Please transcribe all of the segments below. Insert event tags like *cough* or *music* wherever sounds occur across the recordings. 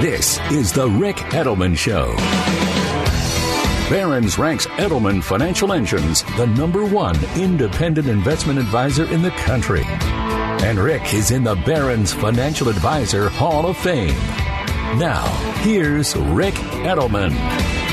This is the Ric Edelman Show. Barron's ranks Edelman Financial Engines the number one independent investment advisor in the country. And Ric is in the Barron's Financial Advisor Hall of Fame. Now, here's Ric Edelman.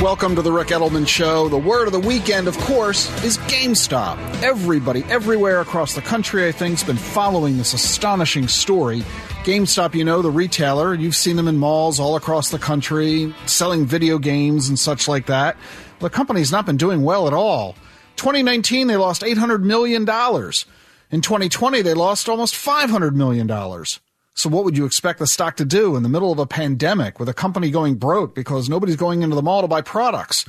Welcome to the Ric Edelman Show. The word of the weekend, of course, is GameStop. Everybody, everywhere across the country, I think, has been following this astonishing story. GameStop, you know, the retailer, you've seen them in malls all across the country, selling video games and such like that. The company's not been doing well at all. 2019, they lost $800 million. In 2020, they lost almost $500 million. So, what would you expect the stock to do in the middle of a pandemic with a company going broke because nobody's going into the mall to buy products?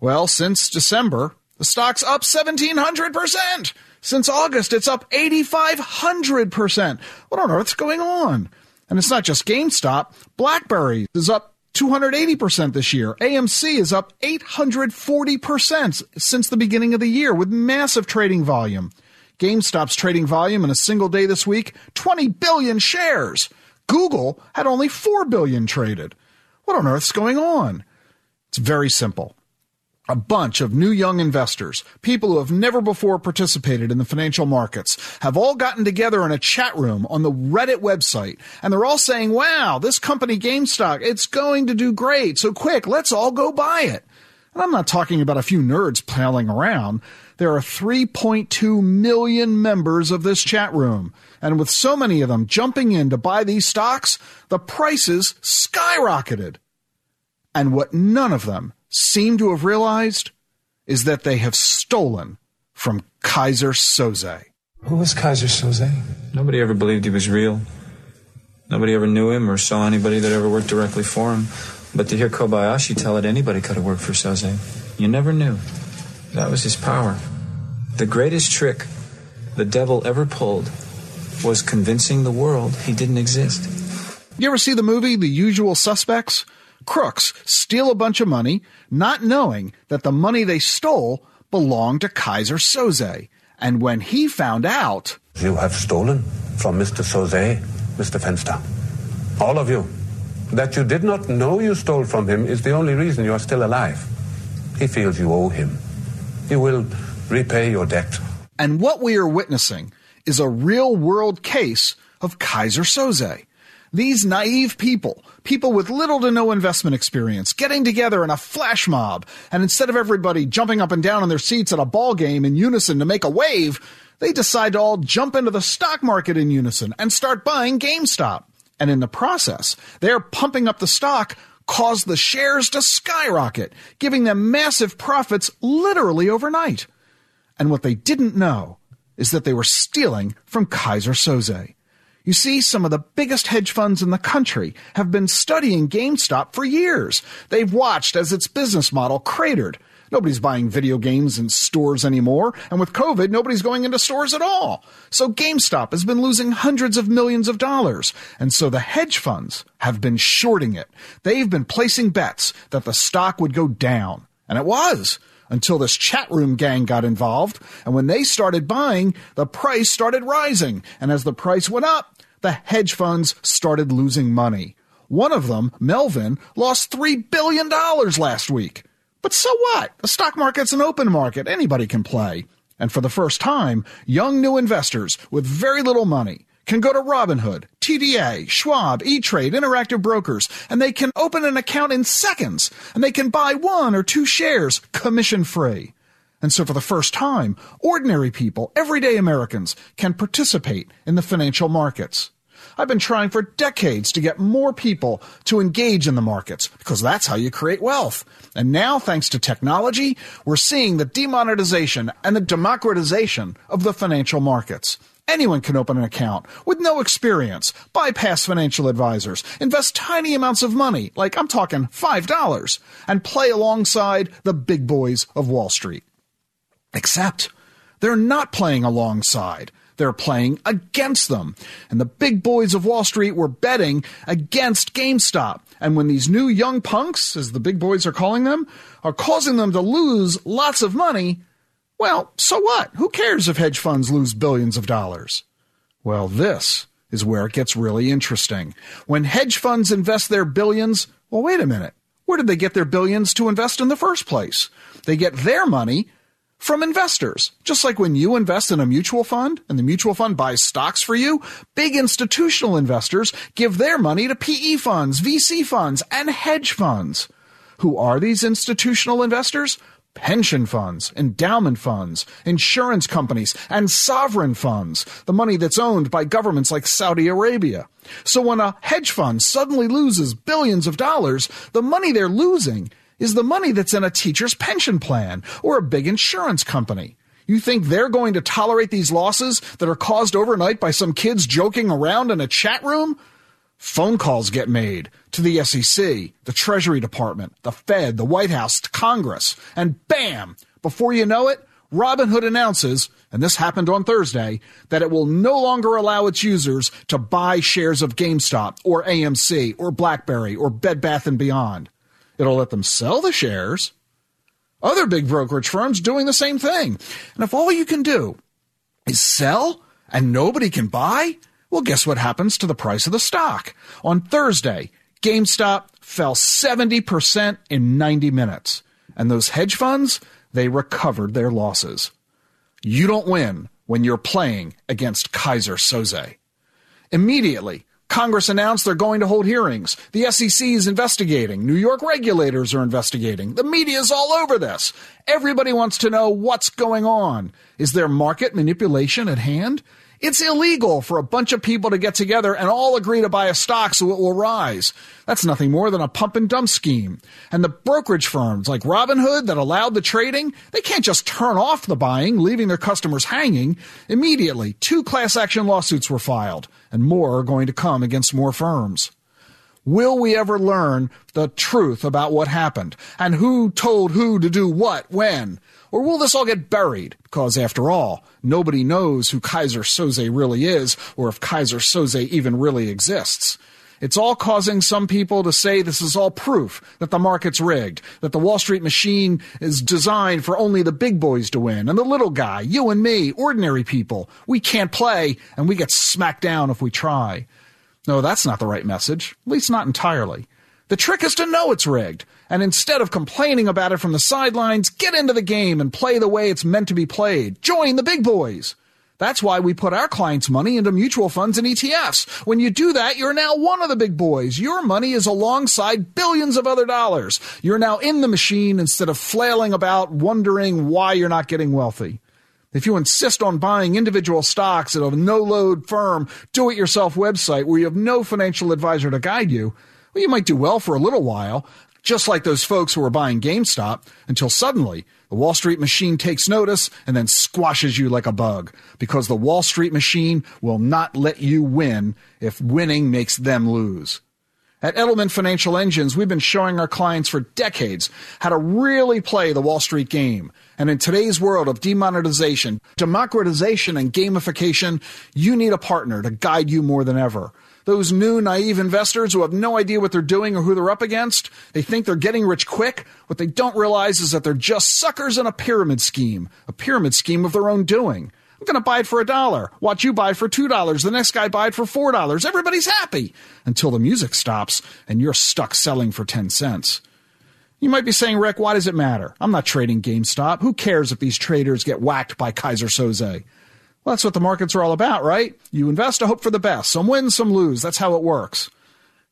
Well, since December, the stock's up 1700%. Since August, it's up 8500%. What on earth's going on? And it's not just GameStop. BlackBerry is up 280% this year. AMC is up 840% since the beginning of the year with massive trading volume. GameStop's trading volume in a single day this week 20 billion shares. Google had only 4 billion traded. What on earth's going on? It's very simple. A bunch of new young investors, people who have never before participated in the financial markets, have all gotten together in a chat room on the Reddit website, and they're all saying, wow, this company GameStop, it's going to do great. So quick, let's all go buy it. And I'm not talking about a few nerds piling around. There are 3.2 million members of this chat room. And with so many of them jumping in to buy these stocks, the prices skyrocketed. And what none of them seem to have realized is that they have stolen from Keyser Söze. Who was Keyser Söze? Nobody ever believed he was real. Nobody ever knew him or saw anybody that ever worked directly for him. But to hear Kobayashi tell it, anybody could have worked for Söze. You never knew. That was his power. The greatest trick the devil ever pulled was convincing the world he didn't exist. You ever see the movie The Usual Suspects? Crooks steal a bunch of money, not knowing that the money they stole belonged to Keyser Söze. And when he found out. You have stolen from Mr. Söze, Mr. Fenster. All of you. That you did not know you stole from him is the only reason you are still alive. He feels you owe him. He will repay your debt. And what we are witnessing is a real world case of Keyser Söze. These naive people, people with little to no investment experience, getting together in a flash mob, and instead of everybody jumping up and down in their seats at a ball game in unison to make a wave, they decide to all jump into the stock market in unison and start buying GameStop. And in the process, they're pumping up the stock caused the shares to skyrocket, giving them massive profits literally overnight. And what they didn't know is that they were stealing from Keyser Söze. You see, some of the biggest hedge funds in the country have been studying GameStop for years. They've watched as its business model cratered. Nobody's buying video games in stores anymore, and with COVID, nobody's going into stores at all. So GameStop has been losing hundreds of millions of dollars, and so the hedge funds have been shorting it. They've been placing bets that the stock would go down, and it was until this chat room gang got involved. And when they started buying, the price started rising. And as the price went up, the hedge funds started losing money. One of them, Melvin, lost $3 billion last week. But so what? The stock market's an open market. Anybody can play. And for the first time, young new investors with very little money can go to Robinhood, TDA, Schwab, E-Trade, Interactive Brokers, and they can open an account in seconds, and they can buy one or two shares commission free. And so for the first time, ordinary people, everyday Americans, can participate in the financial markets. I've been trying for decades to get more people to engage in the markets because that's how you create wealth. And now, thanks to technology, we're seeing the demonetization and the democratization of the financial markets. Anyone can open an account with no experience, bypass financial advisors, invest tiny amounts of money, like I'm talking $5, and play alongside the big boys of Wall Street. Except they're not playing alongside. They're playing against them. And the big boys of Wall Street were betting against GameStop. And when these new young punks, as the big boys are calling them, are causing them to lose lots of money, well, so what? Who cares if hedge funds lose billions of dollars? Well, this is where it gets really interesting. When hedge funds invest their billions, well, wait a minute. Where did they get their billions to invest in the first place? They get their money from investors. Just like when you invest in a mutual fund and the mutual fund buys stocks for you, big institutional investors give their money to PE funds, VC funds, and hedge funds. Who are these institutional investors? pension funds, endowment funds, insurance companies, and sovereign funds, the money that's owned by governments like Saudi Arabia. So when a hedge fund suddenly loses billions of dollars, the money they're losing is the money that's in a teacher's pension plan or a big insurance company. You think they're going to tolerate these losses that are caused overnight by some kids joking around in a chat room? Phone calls get made to the SEC, the Treasury Department, the Fed, the White House, to Congress, and bam! Before you know it, Robinhood announces, and this happened on Thursday, that it will no longer allow its users to buy shares of GameStop or AMC or BlackBerry or Bed Bath & Beyond. It'll let them sell the shares. Other big brokerage firms doing the same thing. And if all you can do is sell and nobody can buy, well, guess what happens to the price of the stock? On Thursday, GameStop fell 70% in 90 minutes. And those hedge funds, they recovered their losses. You don't win when you're playing against Keyser Söze. Immediately, Congress announced they're going to hold hearings. The SEC is investigating. New York regulators are investigating. The media is all over this. Everybody wants to know what's going on. Is there market manipulation at hand? It's illegal for a bunch of people to get together and all agree to buy a stock so it will rise. That's nothing more than a pump and dump scheme. And the brokerage firms like Robinhood that allowed the trading, they can't just turn off the buying, leaving their customers hanging. Immediately, two class action lawsuits were filed, and more are going to come against more firms. Will we ever learn the truth about what happened and who told who to do what when? Or will this all get buried? Because after all, nobody knows who Keyser Söze really is or if Keyser Söze even really exists. It's all causing some people to say this is all proof that the market's rigged, that the Wall Street machine is designed for only the big boys to win, and the little guy, you and me, ordinary people, we can't play, and we get smacked down if we try. No, that's not the right message, at least not entirely. The trick is to know it's rigged, and instead of complaining about it from the sidelines, get into the game and play the way it's meant to be played. Join the big boys. That's why we put our clients' money into mutual funds and ETFs. When you do that, you're now one of the big boys. Your money is alongside billions of other dollars. You're now in the machine instead of flailing about wondering why you're not getting wealthy. If you insist on buying individual stocks at a no load firm, do it yourself website where you have no financial advisor to guide you, well, you might do well for a little while, just like those folks who were buying GameStop, until suddenly the Wall Street machine takes notice and then squashes you like a bug because the Wall Street machine will not let you win if winning makes them lose. At Edelman Financial Engines, we've been showing our clients for decades how to really play the Wall Street game. And in today's world of demonetization, democratization, and gamification, you need a partner to guide you more than ever those new naive investors who have no idea what they're doing or who they're up against. They think they're getting rich quick. What they don't realize is that they're just suckers in a pyramid scheme, a pyramid scheme of their own doing. I'm going to buy it for a dollar. Watch you buy it for two dollars. The next guy buy it for four dollars. Everybody's happy until the music stops and you're stuck selling for 10 cents. You might be saying, Ric, why does it matter? I'm not trading GameStop. Who cares if these traders get whacked by Keyser Söze? Well, that's what the markets are all about, right? You invest to hope for the best. Some win, some lose. That's how it works.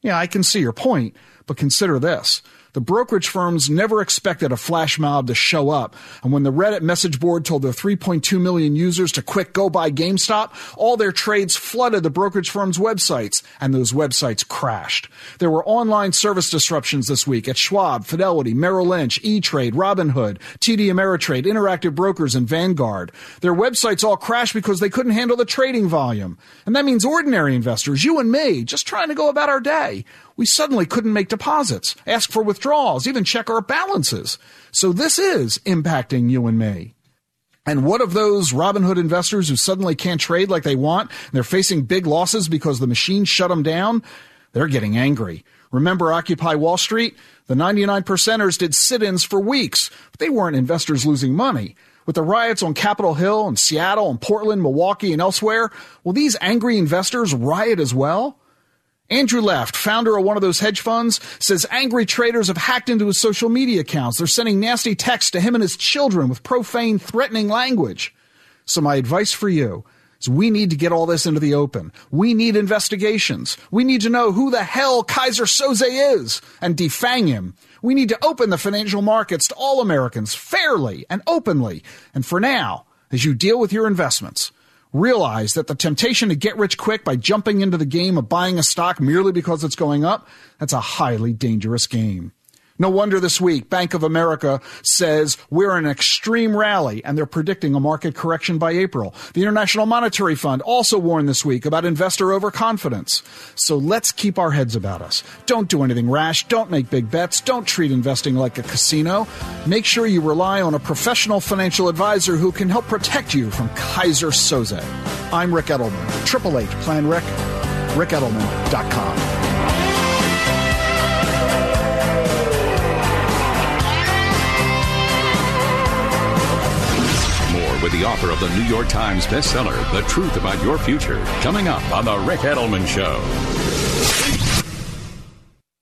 Yeah, I can see your point, but consider this. The brokerage firms never expected a flash mob to show up. And when the Reddit message board told their 3.2 million users to quick go buy GameStop, all their trades flooded the brokerage firms' websites, and those websites crashed. There were online service disruptions this week at Schwab, Fidelity, Merrill Lynch, E-Trade, Robinhood, TD Ameritrade, Interactive Brokers, and Vanguard. Their websites all crashed because they couldn't handle the trading volume. And that means ordinary investors, you and me, just trying to go about our day we suddenly couldn't make deposits, ask for withdrawals, even check our balances. So this is impacting you and me. And what of those Robinhood investors who suddenly can't trade like they want? They're facing big losses because the machine shut them down. They're getting angry. Remember Occupy Wall Street? The 99 percenters did sit-ins for weeks, but they weren't investors losing money. With the riots on Capitol Hill and Seattle and Portland, Milwaukee, and elsewhere, will these angry investors riot as well? Andrew Left, founder of one of those hedge funds, says angry traders have hacked into his social media accounts. They're sending nasty texts to him and his children with profane, threatening language. So my advice for you is we need to get all this into the open. We need investigations. We need to know who the hell Keyser Söze is and defang him. We need to open the financial markets to all Americans fairly and openly. And for now, as you deal with your investments, realize that the temptation to get rich quick by jumping into the game of buying a stock merely because it's going up, that's a highly dangerous game. No wonder this week Bank of America says we're in an extreme rally and they're predicting a market correction by April. The International Monetary Fund also warned this week about investor overconfidence. So let's keep our heads about us. Don't do anything rash. Don't make big bets. Don't treat investing like a casino. Make sure you rely on a professional financial advisor who can help protect you from Keyser Söze. I'm Ric Edelman. Triple Eight Plan Ric. RicEdelman.com. the author of the New York Times bestseller, The Truth About Your Future, coming up on The Ric Edelman Show.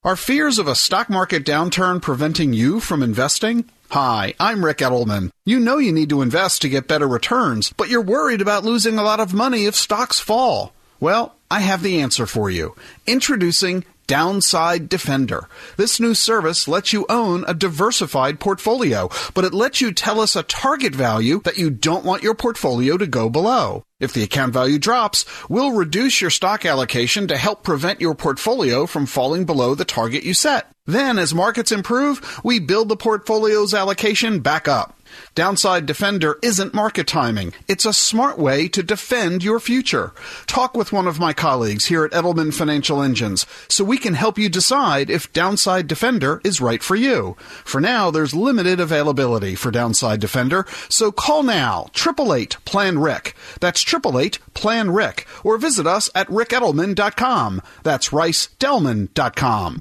Are fears of a stock market downturn preventing you from investing? Hi, I'm Ric Edelman. You know you need to invest to get better returns, but you're worried about losing a lot of money if stocks fall. Well, I have the answer for you. Introducing Downside Defender. This new service lets you own a diversified portfolio, but it lets you tell us a target value that you don't want your portfolio to go below. If the account value drops, we'll reduce your stock allocation to help prevent your portfolio from falling below the target you set. Then, as markets improve, we build the portfolio's allocation back up. Downside Defender isn't market timing. It's a smart way to defend your future. Talk with one of my colleagues here at Edelman Financial Engines so we can help you decide if Downside Defender is right for you. For now, there's limited availability for Downside Defender, so call now, 888 Plan Ric. That's 888 Plan Ric, or visit us at ricedelman.com. That's ricedelman.com.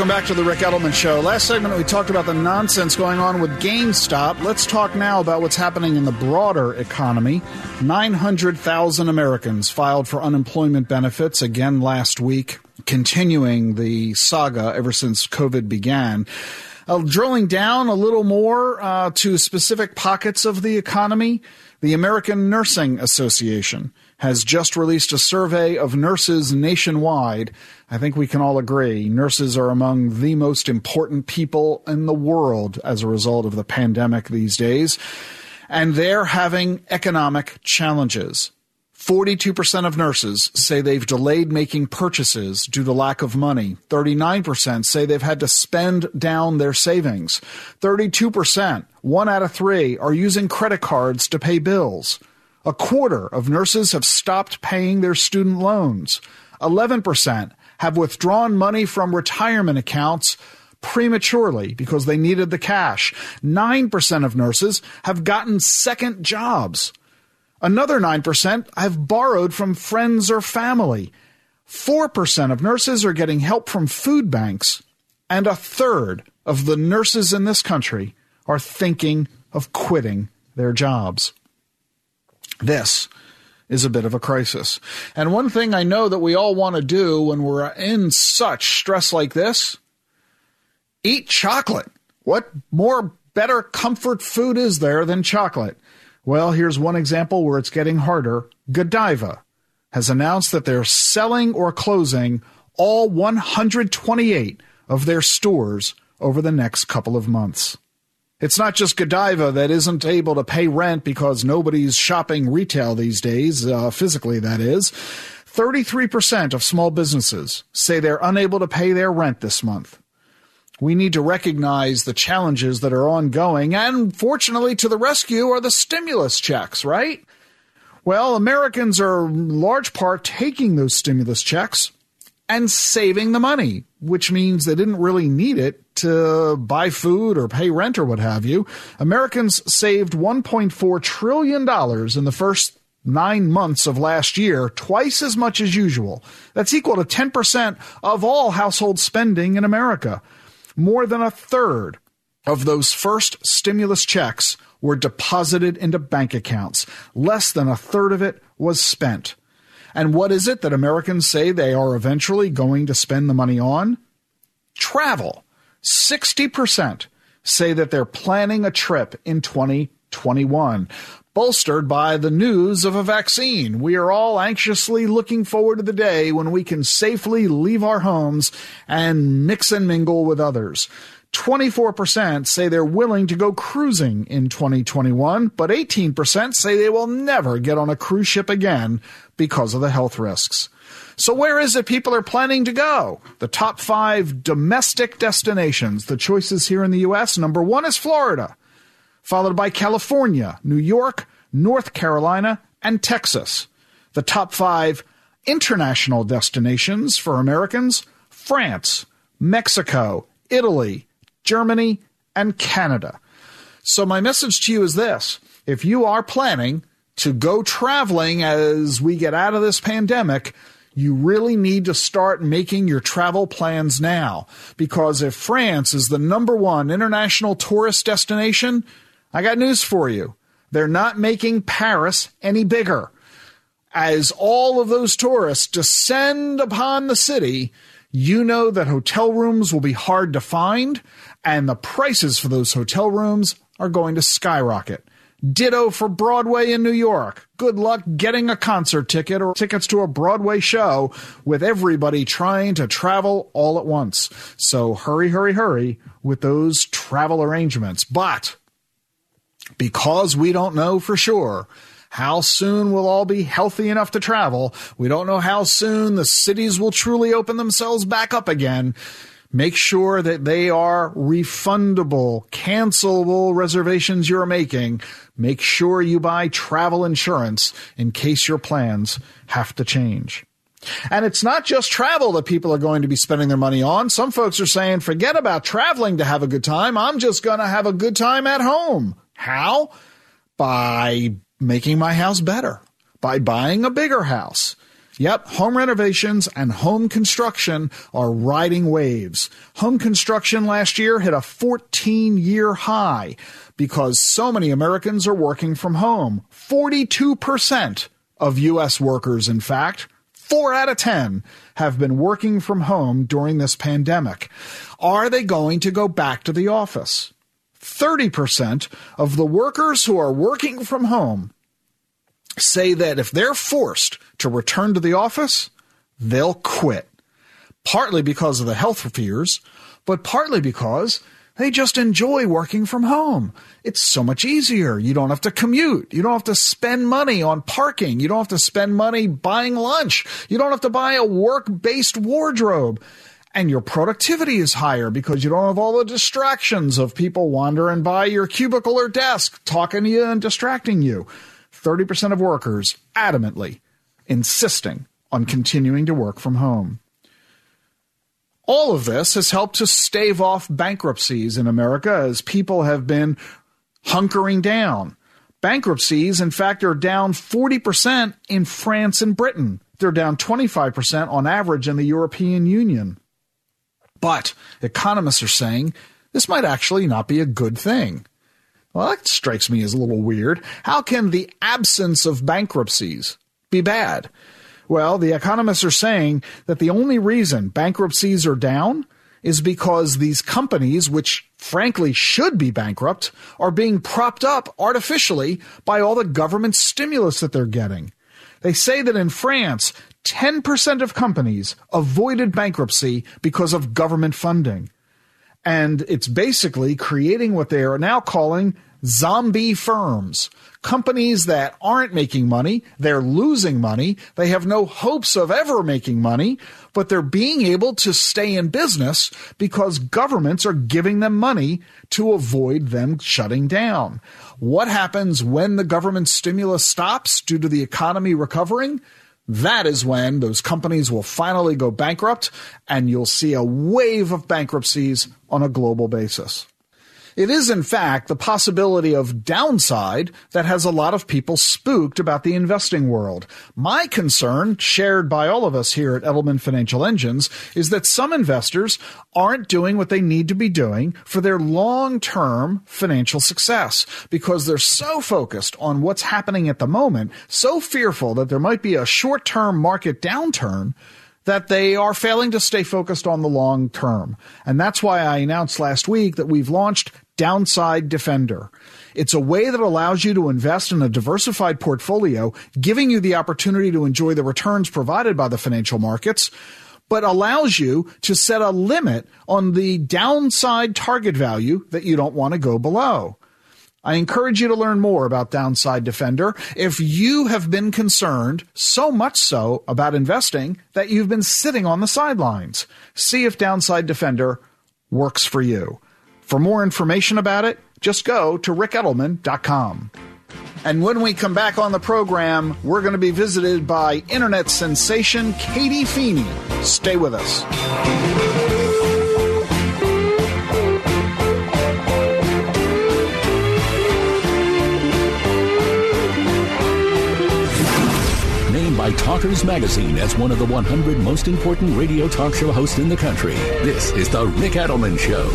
Welcome back to the Ric Edelman Show. Last segment, we talked about the nonsense going on with GameStop. Let's talk now about what's happening in the broader economy. 900,000 Americans filed for unemployment benefits again last week, continuing the saga ever since COVID began. Uh, drilling down a little more uh, to specific pockets of the economy, the American Nursing Association has just released a survey of nurses nationwide. I think we can all agree nurses are among the most important people in the world as a result of the pandemic these days. And they're having economic challenges. 42% of nurses say they've delayed making purchases due to lack of money. 39% say they've had to spend down their savings. 32%, one out of three, are using credit cards to pay bills. A quarter of nurses have stopped paying their student loans. 11% have withdrawn money from retirement accounts prematurely because they needed the cash. 9% of nurses have gotten second jobs. Another 9% have borrowed from friends or family. 4% of nurses are getting help from food banks. And a third of the nurses in this country are thinking of quitting their jobs. This is a bit of a crisis. And one thing I know that we all want to do when we're in such stress like this eat chocolate. What more better comfort food is there than chocolate? Well, here's one example where it's getting harder. Godiva has announced that they're selling or closing all 128 of their stores over the next couple of months. It's not just Godiva that isn't able to pay rent because nobody's shopping retail these days, uh, physically, that is. 33% of small businesses say they're unable to pay their rent this month. We need to recognize the challenges that are ongoing, and fortunately, to the rescue are the stimulus checks, right? Well, Americans are in large part taking those stimulus checks and saving the money, which means they didn't really need it to buy food or pay rent or what have you. Americans saved $1.4 trillion in the first nine months of last year, twice as much as usual. That's equal to 10% of all household spending in America. More than a third of those first stimulus checks were deposited into bank accounts. Less than a third of it was spent. And what is it that Americans say they are eventually going to spend the money on? Travel. 60% say that they're planning a trip in 2021, bolstered by the news of a vaccine. We are all anxiously looking forward to the day when we can safely leave our homes and mix and mingle with others. 24% say they're willing to go cruising in 2021, but 18% say they will never get on a cruise ship again because of the health risks. So, where is it people are planning to go? The top five domestic destinations, the choices here in the U.S. Number one is Florida, followed by California, New York, North Carolina, and Texas. The top five international destinations for Americans France, Mexico, Italy, Germany, and Canada. So, my message to you is this if you are planning to go traveling as we get out of this pandemic, you really need to start making your travel plans now. Because if France is the number one international tourist destination, I got news for you. They're not making Paris any bigger. As all of those tourists descend upon the city, you know that hotel rooms will be hard to find and the prices for those hotel rooms are going to skyrocket. Ditto for Broadway in New York. Good luck getting a concert ticket or tickets to a Broadway show with everybody trying to travel all at once. So hurry, hurry, hurry with those travel arrangements. But because we don't know for sure how soon we'll all be healthy enough to travel, we don't know how soon the cities will truly open themselves back up again. Make sure that they are refundable, cancelable reservations you're making. Make sure you buy travel insurance in case your plans have to change. And it's not just travel that people are going to be spending their money on. Some folks are saying, forget about traveling to have a good time. I'm just going to have a good time at home. How? By making my house better, by buying a bigger house Yep, home renovations and home construction are riding waves. Home construction last year hit a 14 year high because so many Americans are working from home. 42% of U.S. workers, in fact, four out of 10 have been working from home during this pandemic. Are they going to go back to the office? 30% of the workers who are working from home say that if they're forced to return to the office, they'll quit. Partly because of the health fears, but partly because they just enjoy working from home. It's so much easier. You don't have to commute. You don't have to spend money on parking. You don't have to spend money buying lunch. You don't have to buy a work based wardrobe. And your productivity is higher because you don't have all the distractions of people wandering by your cubicle or desk, talking to you and distracting you. 30% of workers adamantly insisting on continuing to work from home. All of this has helped to stave off bankruptcies in America as people have been hunkering down. Bankruptcies, in fact, are down 40% in France and Britain. They're down 25% on average in the European Union. But economists are saying this might actually not be a good thing. Well, that strikes me as a little weird. How can the absence of bankruptcies be bad? Well, the economists are saying that the only reason bankruptcies are down is because these companies, which frankly should be bankrupt, are being propped up artificially by all the government stimulus that they're getting. They say that in France, 10% of companies avoided bankruptcy because of government funding. And it's basically creating what they are now calling zombie firms, companies that aren't making money, they're losing money, they have no hopes of ever making money, but they're being able to stay in business because governments are giving them money to avoid them shutting down. What happens when the government stimulus stops due to the economy recovering? That is when those companies will finally go bankrupt and you'll see a wave of bankruptcies on a global basis. It is, in fact, the possibility of downside that has a lot of people spooked about the investing world. My concern, shared by all of us here at Edelman Financial Engines, is that some investors aren't doing what they need to be doing for their long term financial success because they're so focused on what's happening at the moment, so fearful that there might be a short term market downturn that they are failing to stay focused on the long term. And that's why I announced last week that we've launched Downside Defender. It's a way that allows you to invest in a diversified portfolio, giving you the opportunity to enjoy the returns provided by the financial markets, but allows you to set a limit on the downside target value that you don't want to go below. I encourage you to learn more about Downside Defender if you have been concerned, so much so, about investing that you've been sitting on the sidelines. See if Downside Defender works for you. For more information about it, just go to ricedelman.com. And when we come back on the program, we're going to be visited by internet sensation Katie Feeney. Stay with us. By Talkers Magazine as one of the 100 most important radio talk show hosts in the country. This is The Ric Edelman Show.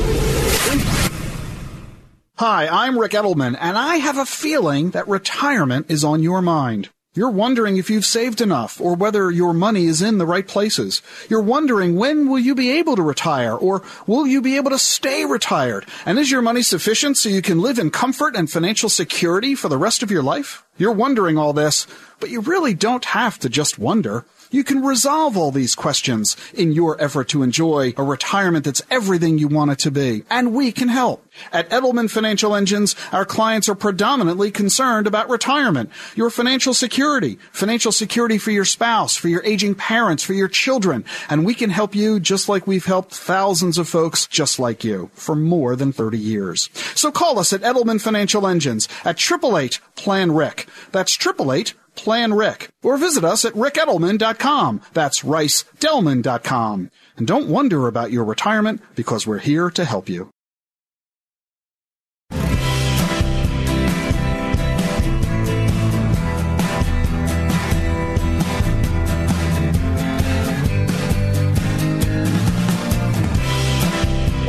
Hi, I'm Ric Edelman, and I have a feeling that retirement is on your mind. You're wondering if you've saved enough or whether your money is in the right places. You're wondering when will you be able to retire or will you be able to stay retired? And is your money sufficient so you can live in comfort and financial security for the rest of your life? You're wondering all this, but you really don't have to just wonder. You can resolve all these questions in your effort to enjoy a retirement that's everything you want it to be. And we can help. At Edelman Financial Engines, our clients are predominantly concerned about retirement, your financial security, financial security for your spouse, for your aging parents, for your children. And we can help you just like we've helped thousands of folks just like you for more than 30 years. So call us at Edelman Financial Engines at 888 Plan Ric. That's 888 Plan Ric, Or visit us at ricedelman.com. That's ricedelman.com. And don't wonder about your retirement because we're here to help you.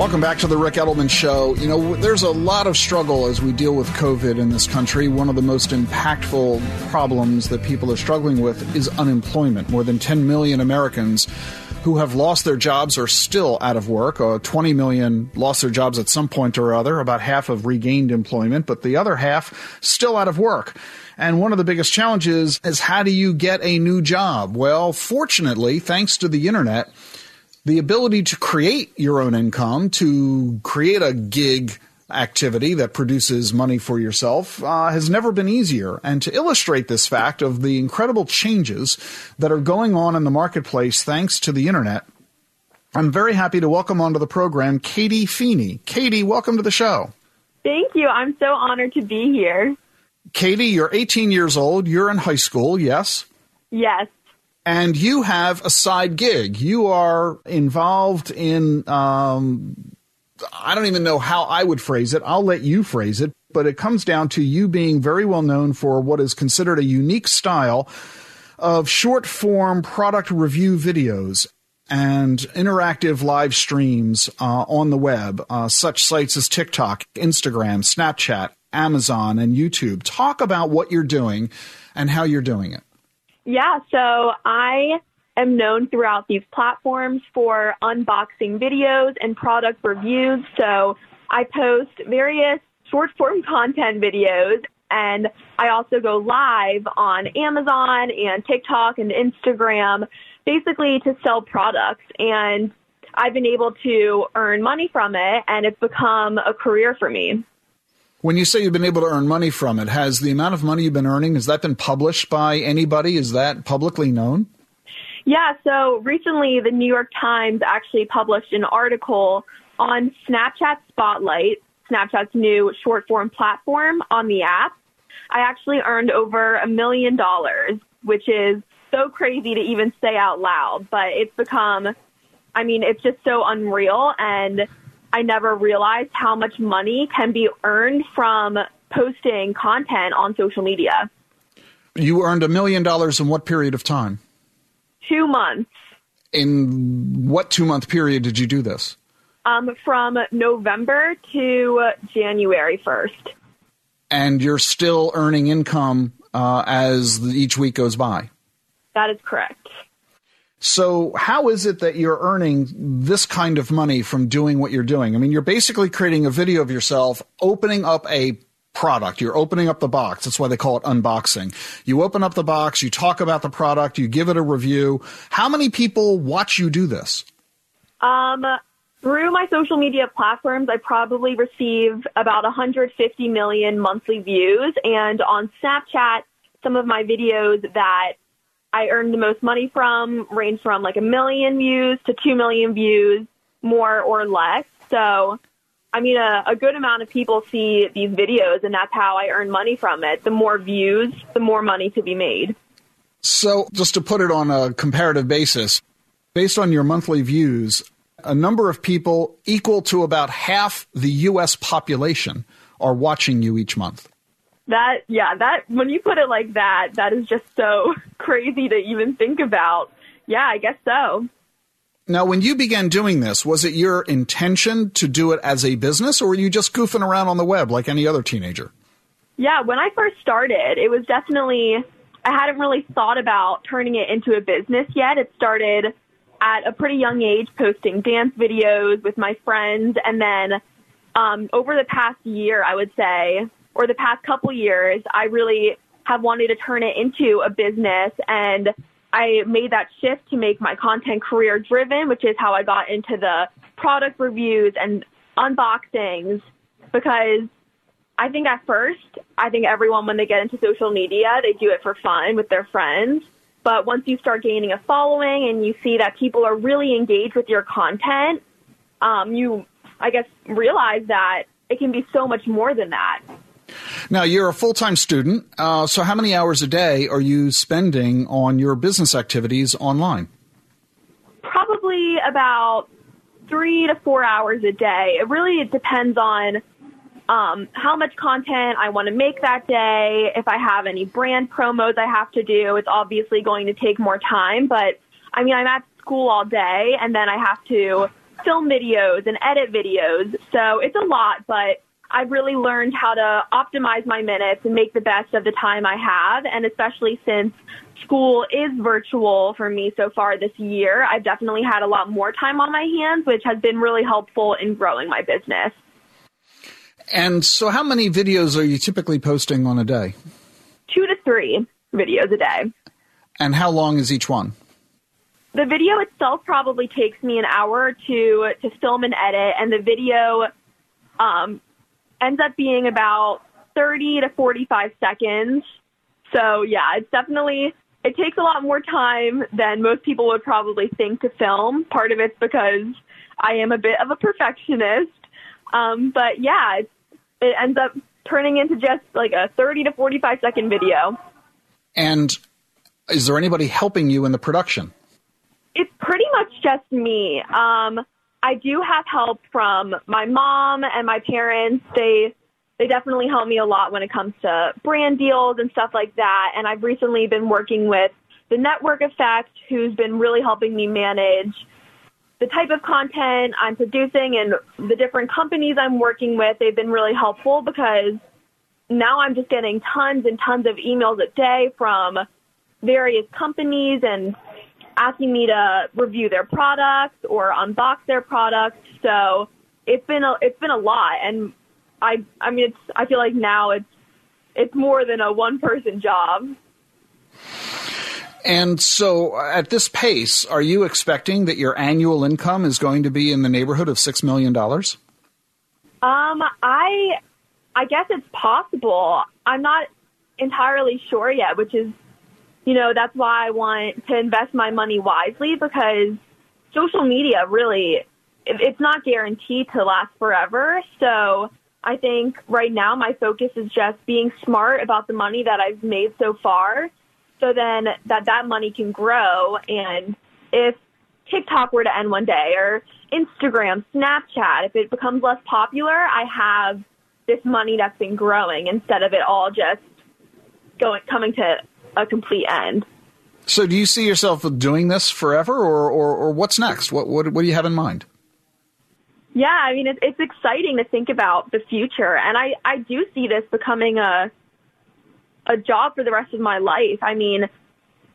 Welcome back to the Ric Edelman Show. You know, there's a lot of struggle as we deal with COVID in this country. One of the most impactful problems that people are struggling with is unemployment. More than 10 million Americans who have lost their jobs are still out of work. Uh, 20 million lost their jobs at some point or other. About half have regained employment, but the other half still out of work. And one of the biggest challenges is how do you get a new job? Well, fortunately, thanks to the internet, the ability to create your own income, to create a gig activity that produces money for yourself uh, has never been easier. And to illustrate this fact of the incredible changes that are going on in the marketplace thanks to the internet, I'm very happy to welcome onto the program Katie Feeney. Katie, welcome to the show. Thank you. I'm so honored to be here. Katie, you're 18 years old. You're in high school, yes? Yes and you have a side gig. You are involved in, um, I don't even know how I would phrase it. I'll let you phrase it, but it comes down to you being very well known for what is considered a unique style of short form product review videos and interactive live streams uh, on the web, uh, such sites as TikTok, Instagram, Snapchat, Amazon, and YouTube. Talk about what you're doing and how you're doing it. Yeah, so I am known throughout these platforms for unboxing videos and product reviews. So I post various short form content videos and I also go live on Amazon and TikTok and Instagram basically to sell products and I've been able to earn money from it and it's become a career for me. When you say you've been able to earn money from it, has the amount of money you've been earning, has that been published by anybody? Is that publicly known? Yeah, so recently the New York Times actually published an article on Snapchat Spotlight, Snapchat's new short form platform on the app. I actually earned over a million dollars, which is so crazy to even say out loud, but it's become, I mean, it's just so unreal. And I never realized how much money can be earned from posting content on social media. You earned a million dollars in what period of time? Two months. In what two month period did you do this? Um, from November to January 1st. And you're still earning income uh, as each week goes by? That is correct. So, how is it that you're earning this kind of money from doing what you're doing? I mean, you're basically creating a video of yourself opening up a product. You're opening up the box. That's why they call it unboxing. You open up the box, you talk about the product, you give it a review. How many people watch you do this? Um, through my social media platforms, I probably receive about 150 million monthly views. And on Snapchat, some of my videos that I earned the most money from range from like a million views to two million views, more or less. So, I mean, a, a good amount of people see these videos, and that's how I earn money from it. The more views, the more money to be made. So, just to put it on a comparative basis, based on your monthly views, a number of people equal to about half the U.S. population are watching you each month. That, yeah, that, when you put it like that, that is just so *laughs* crazy to even think about. Yeah, I guess so. Now, when you began doing this, was it your intention to do it as a business or were you just goofing around on the web like any other teenager? Yeah, when I first started, it was definitely, I hadn't really thought about turning it into a business yet. It started at a pretty young age posting dance videos with my friends. And then um, over the past year, I would say, or the past couple years, I really have wanted to turn it into a business and I made that shift to make my content career driven, which is how I got into the product reviews and unboxings because I think at first, I think everyone when they get into social media, they do it for fun with their friends. But once you start gaining a following and you see that people are really engaged with your content, um, you, I guess, realize that it can be so much more than that. Now, you're a full time student. Uh, so, how many hours a day are you spending on your business activities online? Probably about three to four hours a day. It really it depends on um, how much content I want to make that day. If I have any brand promos I have to do, it's obviously going to take more time. But I mean, I'm at school all day and then I have to film videos and edit videos. So it's a lot, but I've really learned how to optimize my minutes and make the best of the time I have. And especially since school is virtual for me so far this year, I've definitely had a lot more time on my hands, which has been really helpful in growing my business. And so, how many videos are you typically posting on a day? Two to three videos a day. And how long is each one? The video itself probably takes me an hour or two to film and edit, and the video um, ends up being about 30 to 45 seconds. So yeah, it's definitely, it takes a lot more time than most people would probably think to film. Part of it's because I am a bit of a perfectionist. Um, but yeah, it, it ends up turning into just like a 30 to 45 second video. And is there anybody helping you in the production? It's pretty much just me. Um, I do have help from my mom and my parents. They they definitely help me a lot when it comes to brand deals and stuff like that. And I've recently been working with the Network Effect, who's been really helping me manage the type of content I'm producing and the different companies I'm working with. They've been really helpful because now I'm just getting tons and tons of emails a day from various companies and asking me to review their products or unbox their products. So it's been a it's been a lot, and I I mean it's I feel like now it's it's more than a one person job. And so, at this pace, are you expecting that your annual income is going to be in the neighborhood of six million dollars? Um, I I guess it's possible. I'm not entirely sure yet, which is, you know, that's why I want to invest my money wisely because social media really, it's not guaranteed to last forever. So I think right now my focus is just being smart about the money that I've made so far so then that that money can grow. And if TikTok were to end one day or Instagram, Snapchat, if it becomes less popular, I have this money that's been growing instead of it all just going coming to a complete end. So, do you see yourself doing this forever, or, or, or what's next? What, what, what do you have in mind? Yeah, I mean, it's, it's exciting to think about the future, and I, I do see this becoming a a job for the rest of my life. I mean,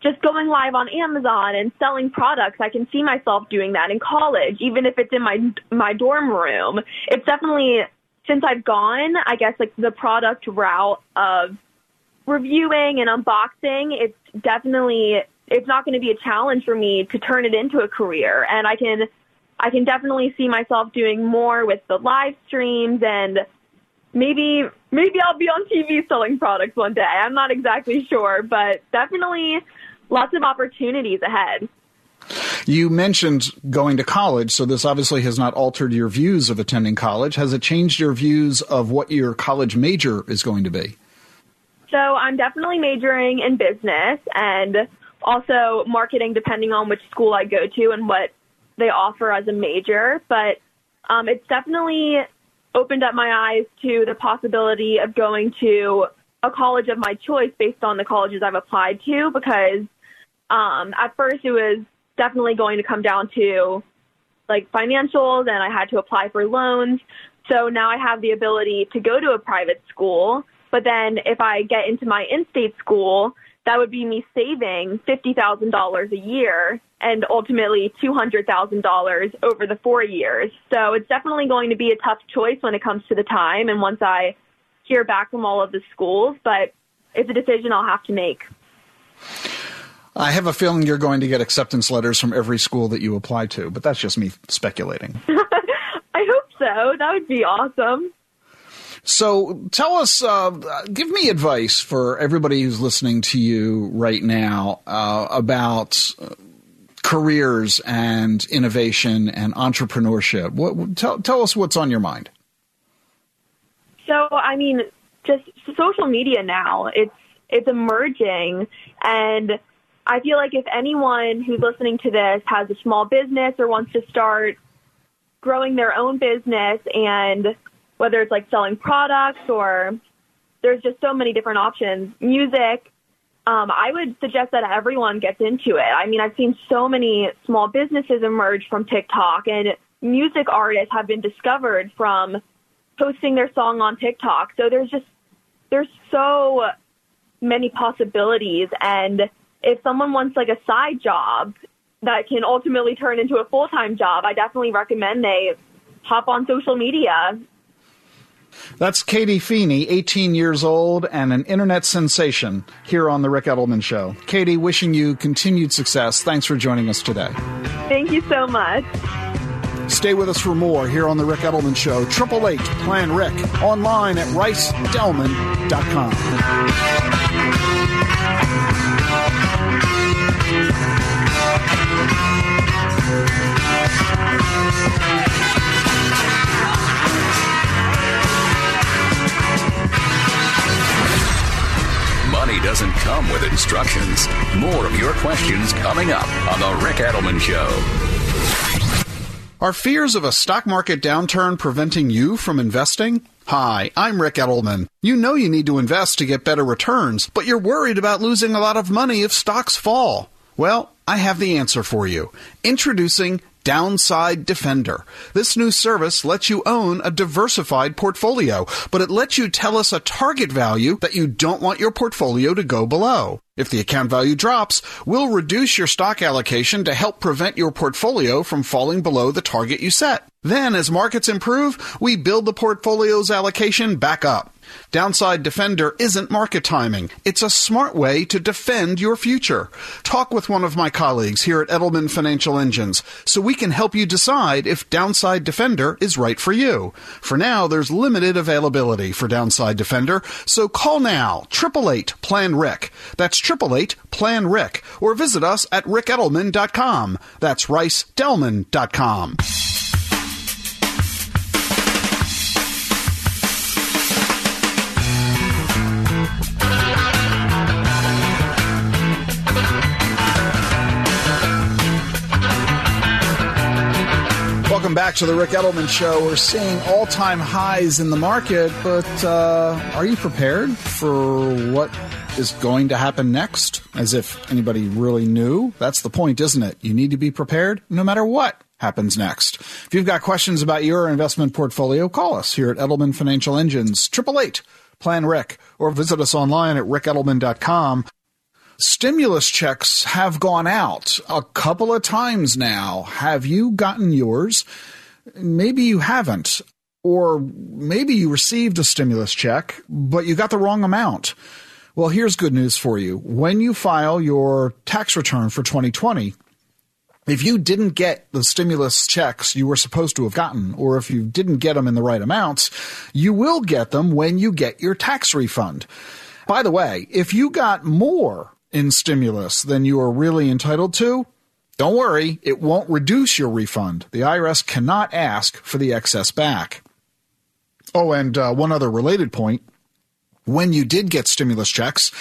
just going live on Amazon and selling products, I can see myself doing that in college, even if it's in my my dorm room. It's definitely since I've gone, I guess like the product route of reviewing and unboxing, it's definitely it's not going to be a challenge for me to turn it into a career and I can I can definitely see myself doing more with the live streams and maybe maybe I'll be on TV selling products one day. I'm not exactly sure, but definitely lots of opportunities ahead. You mentioned going to college, so this obviously has not altered your views of attending college. Has it changed your views of what your college major is going to be? So I'm definitely majoring in business and also marketing, depending on which school I go to and what they offer as a major. But um, it's definitely opened up my eyes to the possibility of going to a college of my choice based on the colleges I've applied to because um, at first it was definitely going to come down to like financials and I had to apply for loans. So now I have the ability to go to a private school but then if I get into my in-state school, that would be me saving $50,000 a year and ultimately $200,000 over the four years. So it's definitely going to be a tough choice when it comes to the time and once I hear back from all of the schools, but it's a decision I'll have to make. I have a feeling you're going to get acceptance letters from every school that you apply to, but that's just me speculating. *laughs* I hope so. That would be awesome. So tell us, uh, give me advice for everybody who's listening to you right now uh, about uh, careers and innovation and entrepreneurship. What, tell, tell us what's on your mind. So, I mean, just social media now, it's, it's emerging and I feel like if anyone who's listening to this has a small business or wants to start growing their own business and whether it's like selling products or there's just so many different options. Music, um, I would suggest that everyone gets into it. I mean, I've seen so many small businesses emerge from TikTok, and music artists have been discovered from posting their song on TikTok. So there's just there's so many possibilities, and if someone wants like a side job that can ultimately turn into a full time job, I definitely recommend they hop on social media that's Katie Feeney, 18 years old and an internet sensation here on The Ric Edelman Show. Katie, wishing you continued success. Thanks for joining us today. Thank you so much. Stay with us for more here on The Ric Edelman Show. 888 Plan Ric Online at ricedelman.com. money doesn't come with instructions. More of your questions coming up on The Ric Edelman Show. Are fears of a stock market downturn preventing you from investing? Hi, I'm Ric Edelman. You know you need to invest to get better returns, but you're worried about losing a lot of money if stocks fall. Well, I have the answer for you. Introducing Downside Defender. This new service lets you own a diversified portfolio, but it lets you tell us a target value that you don't want your portfolio to go below. If the account value drops, we'll reduce your stock allocation to help prevent your portfolio from falling below the target you set. Then, as markets improve, we build the portfolio's allocation back up. Downside Defender isn't market timing. It's a smart way to defend your future. Talk with one of my colleagues here at Edelman Financial Engines so we can help you decide if Downside Defender is right for you. For now, there's limited availability for Downside Defender, so call now, 888 Plan Ric. That's 888 Plan Ric, or visit us at ricedelman.com. That's ricedelman.com. Welcome back to the Ric Edelman Show. We're seeing all time highs in the market, but uh, are you prepared for what is going to happen next? As if anybody really knew. That's the point, isn't it? You need to be prepared no matter what happens next. If you've got questions about your investment portfolio, call us here at Edelman Financial Engines, 888 Plan Ric, or visit us online at ricedelman.com stimulus checks have gone out a couple of times now. Have you gotten yours? Maybe you haven't. Or maybe you received a stimulus check, but you got the wrong amount. Well, here's good news for you. When you file your tax return for 2020, if you didn't get the stimulus checks you were supposed to have gotten, or if you didn't get them in the right amounts, you will get them when you get your tax refund. By the way, if you got more in stimulus than you are really entitled to, don't worry, it won't reduce your refund. The IRS cannot ask for the excess back. Oh, and uh, one other related point when you did get stimulus checks,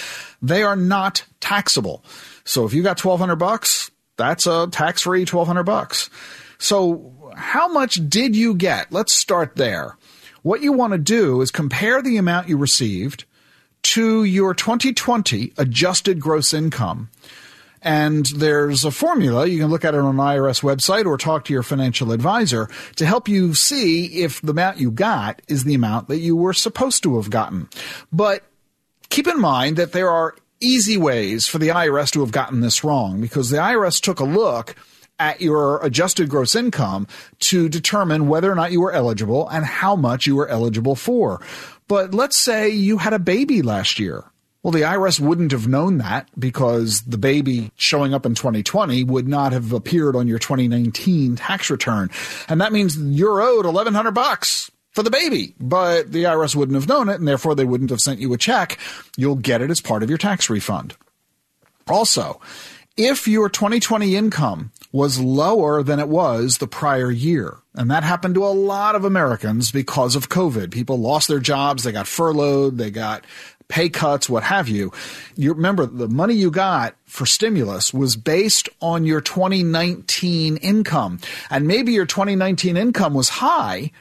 they are not taxable. So if you got 1200 bucks, that's a tax-free 1200 bucks. So how much did you get? Let's start there. What you want to do is compare the amount you received to your 2020 adjusted gross income. And there's a formula. You can look at it on an IRS website or talk to your financial advisor to help you see if the amount you got is the amount that you were supposed to have gotten. But keep in mind that there are easy ways for the IRS to have gotten this wrong because the IRS took a look at your adjusted gross income to determine whether or not you were eligible and how much you were eligible for. But let's say you had a baby last year. Well, the IRS wouldn't have known that because the baby showing up in 2020 would not have appeared on your 2019 tax return. And that means you're owed 1100 bucks for the baby, but the IRS wouldn't have known it and therefore they wouldn't have sent you a check. You'll get it as part of your tax refund. Also, if your 2020 income was lower than it was the prior year. And that happened to a lot of Americans because of COVID. People lost their jobs, they got furloughed, they got pay cuts, what have you. You remember the money you got for stimulus was based on your 2019 income. And maybe your 2019 income was high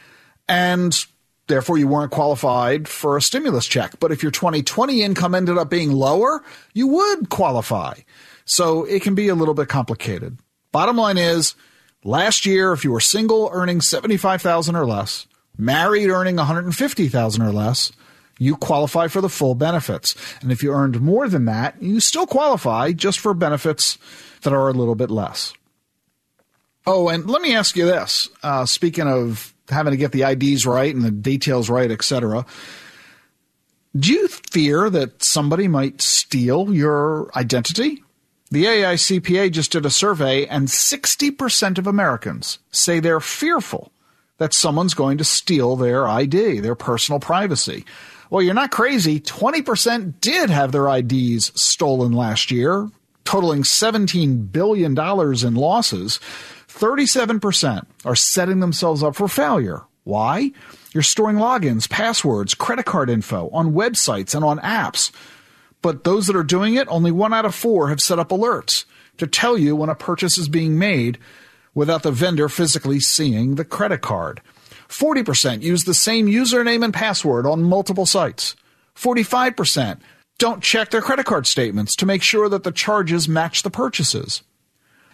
and therefore you weren't qualified for a stimulus check. But if your 2020 income ended up being lower, you would qualify. So it can be a little bit complicated. Bottom line is, last year, if you were single earning 75,000 or less, married earning 150,000 or less, you qualify for the full benefits. And if you earned more than that, you still qualify just for benefits that are a little bit less. Oh, and let me ask you this. Uh, speaking of having to get the IDs right and the details right, etc., do you fear that somebody might steal your identity? The AICPA just did a survey, and 60% of Americans say they're fearful that someone's going to steal their ID, their personal privacy. Well, you're not crazy. 20% did have their IDs stolen last year, totaling $17 billion in losses. 37% are setting themselves up for failure. Why? You're storing logins, passwords, credit card info on websites and on apps but those that are doing it, only one out of four have set up alerts to tell you when a purchase is being made without the vendor physically seeing the credit card. 40% use the same username and password on multiple sites. 45% don't check their credit card statements to make sure that the charges match the purchases.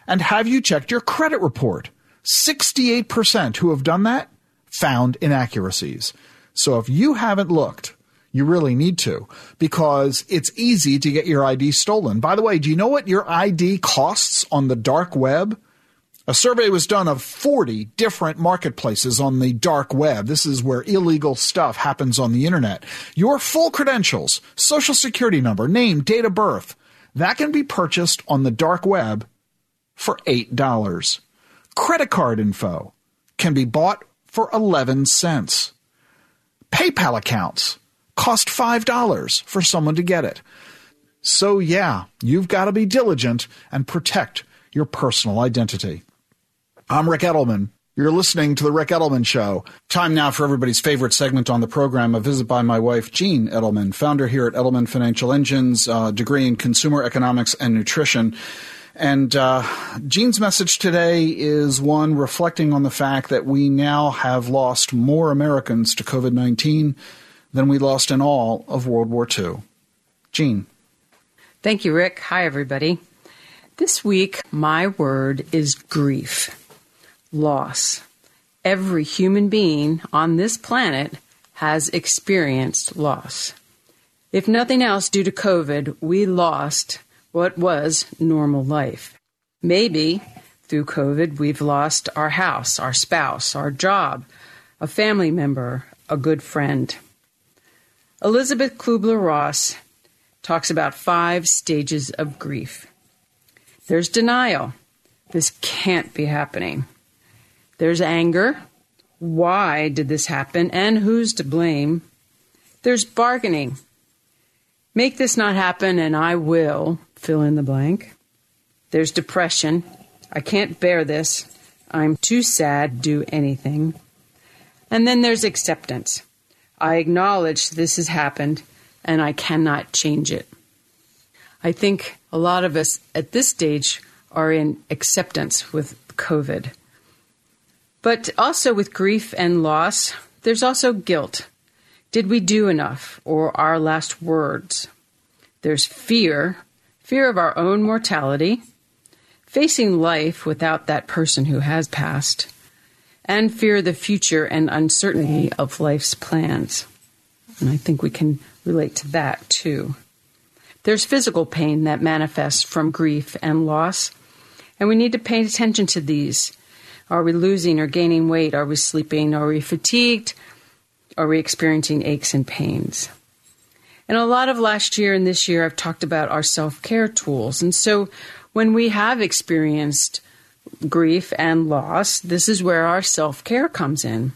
And have you checked your credit report? 68% who have done that found inaccuracies. So if you haven't looked, You really need to because it's easy to get your ID stolen. By the way, do you know what your ID costs on the dark web? A survey was done of 40 different marketplaces on the dark web. This is where illegal stuff happens on the internet. Your full credentials, social security number, name, date of birth, that can be purchased on the dark web for $8. Credit card info can be bought for 11 cents. PayPal accounts cost $5 for someone to get it. So, yeah, you've got to be diligent and protect your personal identity. I'm Ric Edelman. You're listening to The Ric Edelman Show. Time now for everybody's favorite segment on the program, a visit by my wife, Jean Edelman, founder here at Edelman Financial Engines, uh, degree in consumer economics and nutrition. And uh, Jean's message today is one reflecting on the fact that we now have lost more Americans to COVID 19 than we lost in all of World War II. Jean. Thank you, Ric. Hi, everybody. This week, my word is grief loss. Every human being on this planet has experienced loss. If nothing else, due to COVID, we lost what was normal life. Maybe through COVID, we've lost our house, our spouse, our job, a family member, a good friend. Elizabeth Kubler Ross talks about five stages of grief. There's denial. This can't be happening. There's anger. Why did this happen and who's to blame? There's bargaining. Make this not happen and I will fill in the blank. There's depression. I can't bear this. I'm too sad do anything. And then there's acceptance. I acknowledge this has happened and I cannot change it. I think a lot of us at this stage are in acceptance with COVID. But also with grief and loss, there's also guilt. Did we do enough? Or our last words? There's fear fear of our own mortality, facing life without that person who has passed, and fear the future and uncertainty of life's plans. And I think we can relate to that too. There's physical pain that manifests from grief and loss, and we need to pay attention to these are we losing or gaining weight? Are we sleeping? Are we fatigued? Are we experiencing aches and pains? And a lot of last year and this year, I've talked about our self care tools. And so when we have experienced grief and loss, this is where our self care comes in.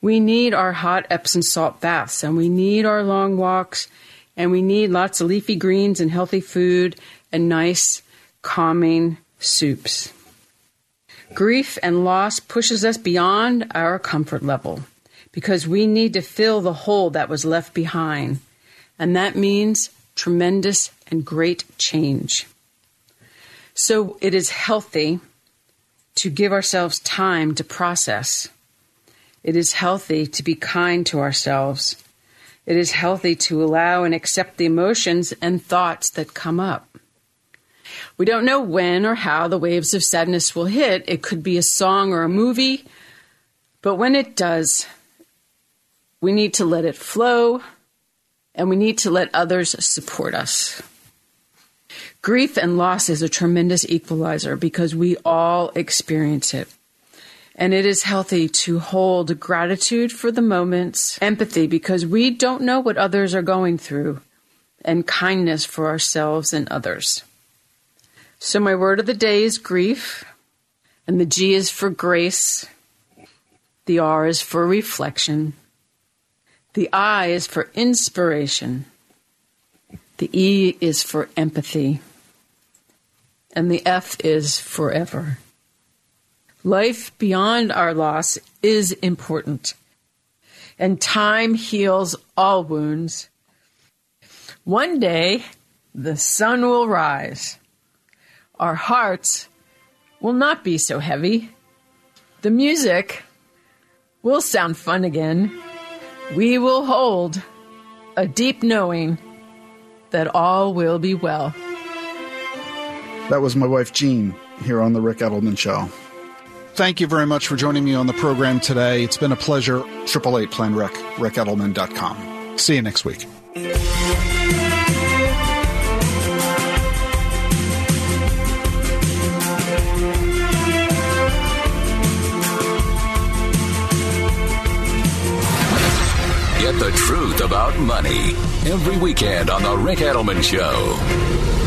We need our hot Epsom salt baths, and we need our long walks, and we need lots of leafy greens and healthy food and nice, calming soups. Grief and loss pushes us beyond our comfort level because we need to fill the hole that was left behind. And that means tremendous and great change. So it is healthy to give ourselves time to process. It is healthy to be kind to ourselves. It is healthy to allow and accept the emotions and thoughts that come up. We don't know when or how the waves of sadness will hit. It could be a song or a movie, but when it does, we need to let it flow and we need to let others support us. Grief and loss is a tremendous equalizer because we all experience it. And it is healthy to hold gratitude for the moments, empathy because we don't know what others are going through, and kindness for ourselves and others. So, my word of the day is grief, and the G is for grace, the R is for reflection, the I is for inspiration, the E is for empathy, and the F is forever. Life beyond our loss is important, and time heals all wounds. One day, the sun will rise our hearts will not be so heavy. The music will sound fun again. We will hold a deep knowing that all will be well. That was my wife, Jean, here on The Ric Edelman Show. Thank you very much for joining me on the program today. It's been a pleasure. 888 Plan Ric, ricedelman.com. See you next week. Get the truth about money every weekend on The Ric Edelman Show.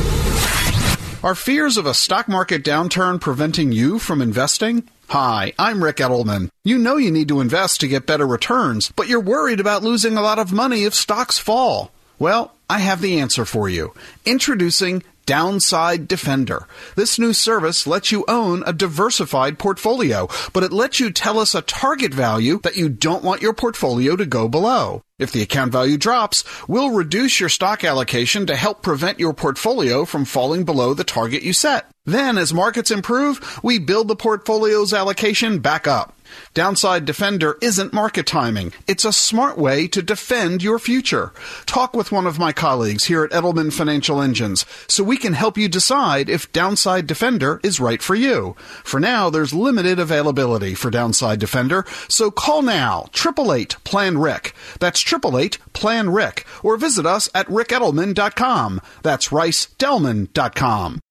Are fears of a stock market downturn preventing you from investing? Hi, I'm Ric Edelman. You know you need to invest to get better returns, but you're worried about losing a lot of money if stocks fall. Well, I have the answer for you. Introducing Downside Defender. This new service lets you own a diversified portfolio, but it lets you tell us a target value that you don't want your portfolio to go below. If the account value drops, we'll reduce your stock allocation to help prevent your portfolio from falling below the target you set. Then, as markets improve, we build the portfolio's allocation back up. Downside Defender isn't market timing. It's a smart way to defend your future. Talk with one of my colleagues here at Edelman Financial Engines so we can help you decide if Downside Defender is right for you. For now, there's limited availability for Downside Defender, so call now, 888 Plan Ric. That's 888 Plan Ric, or visit us at ricedelman.com. That's ricedelman.com.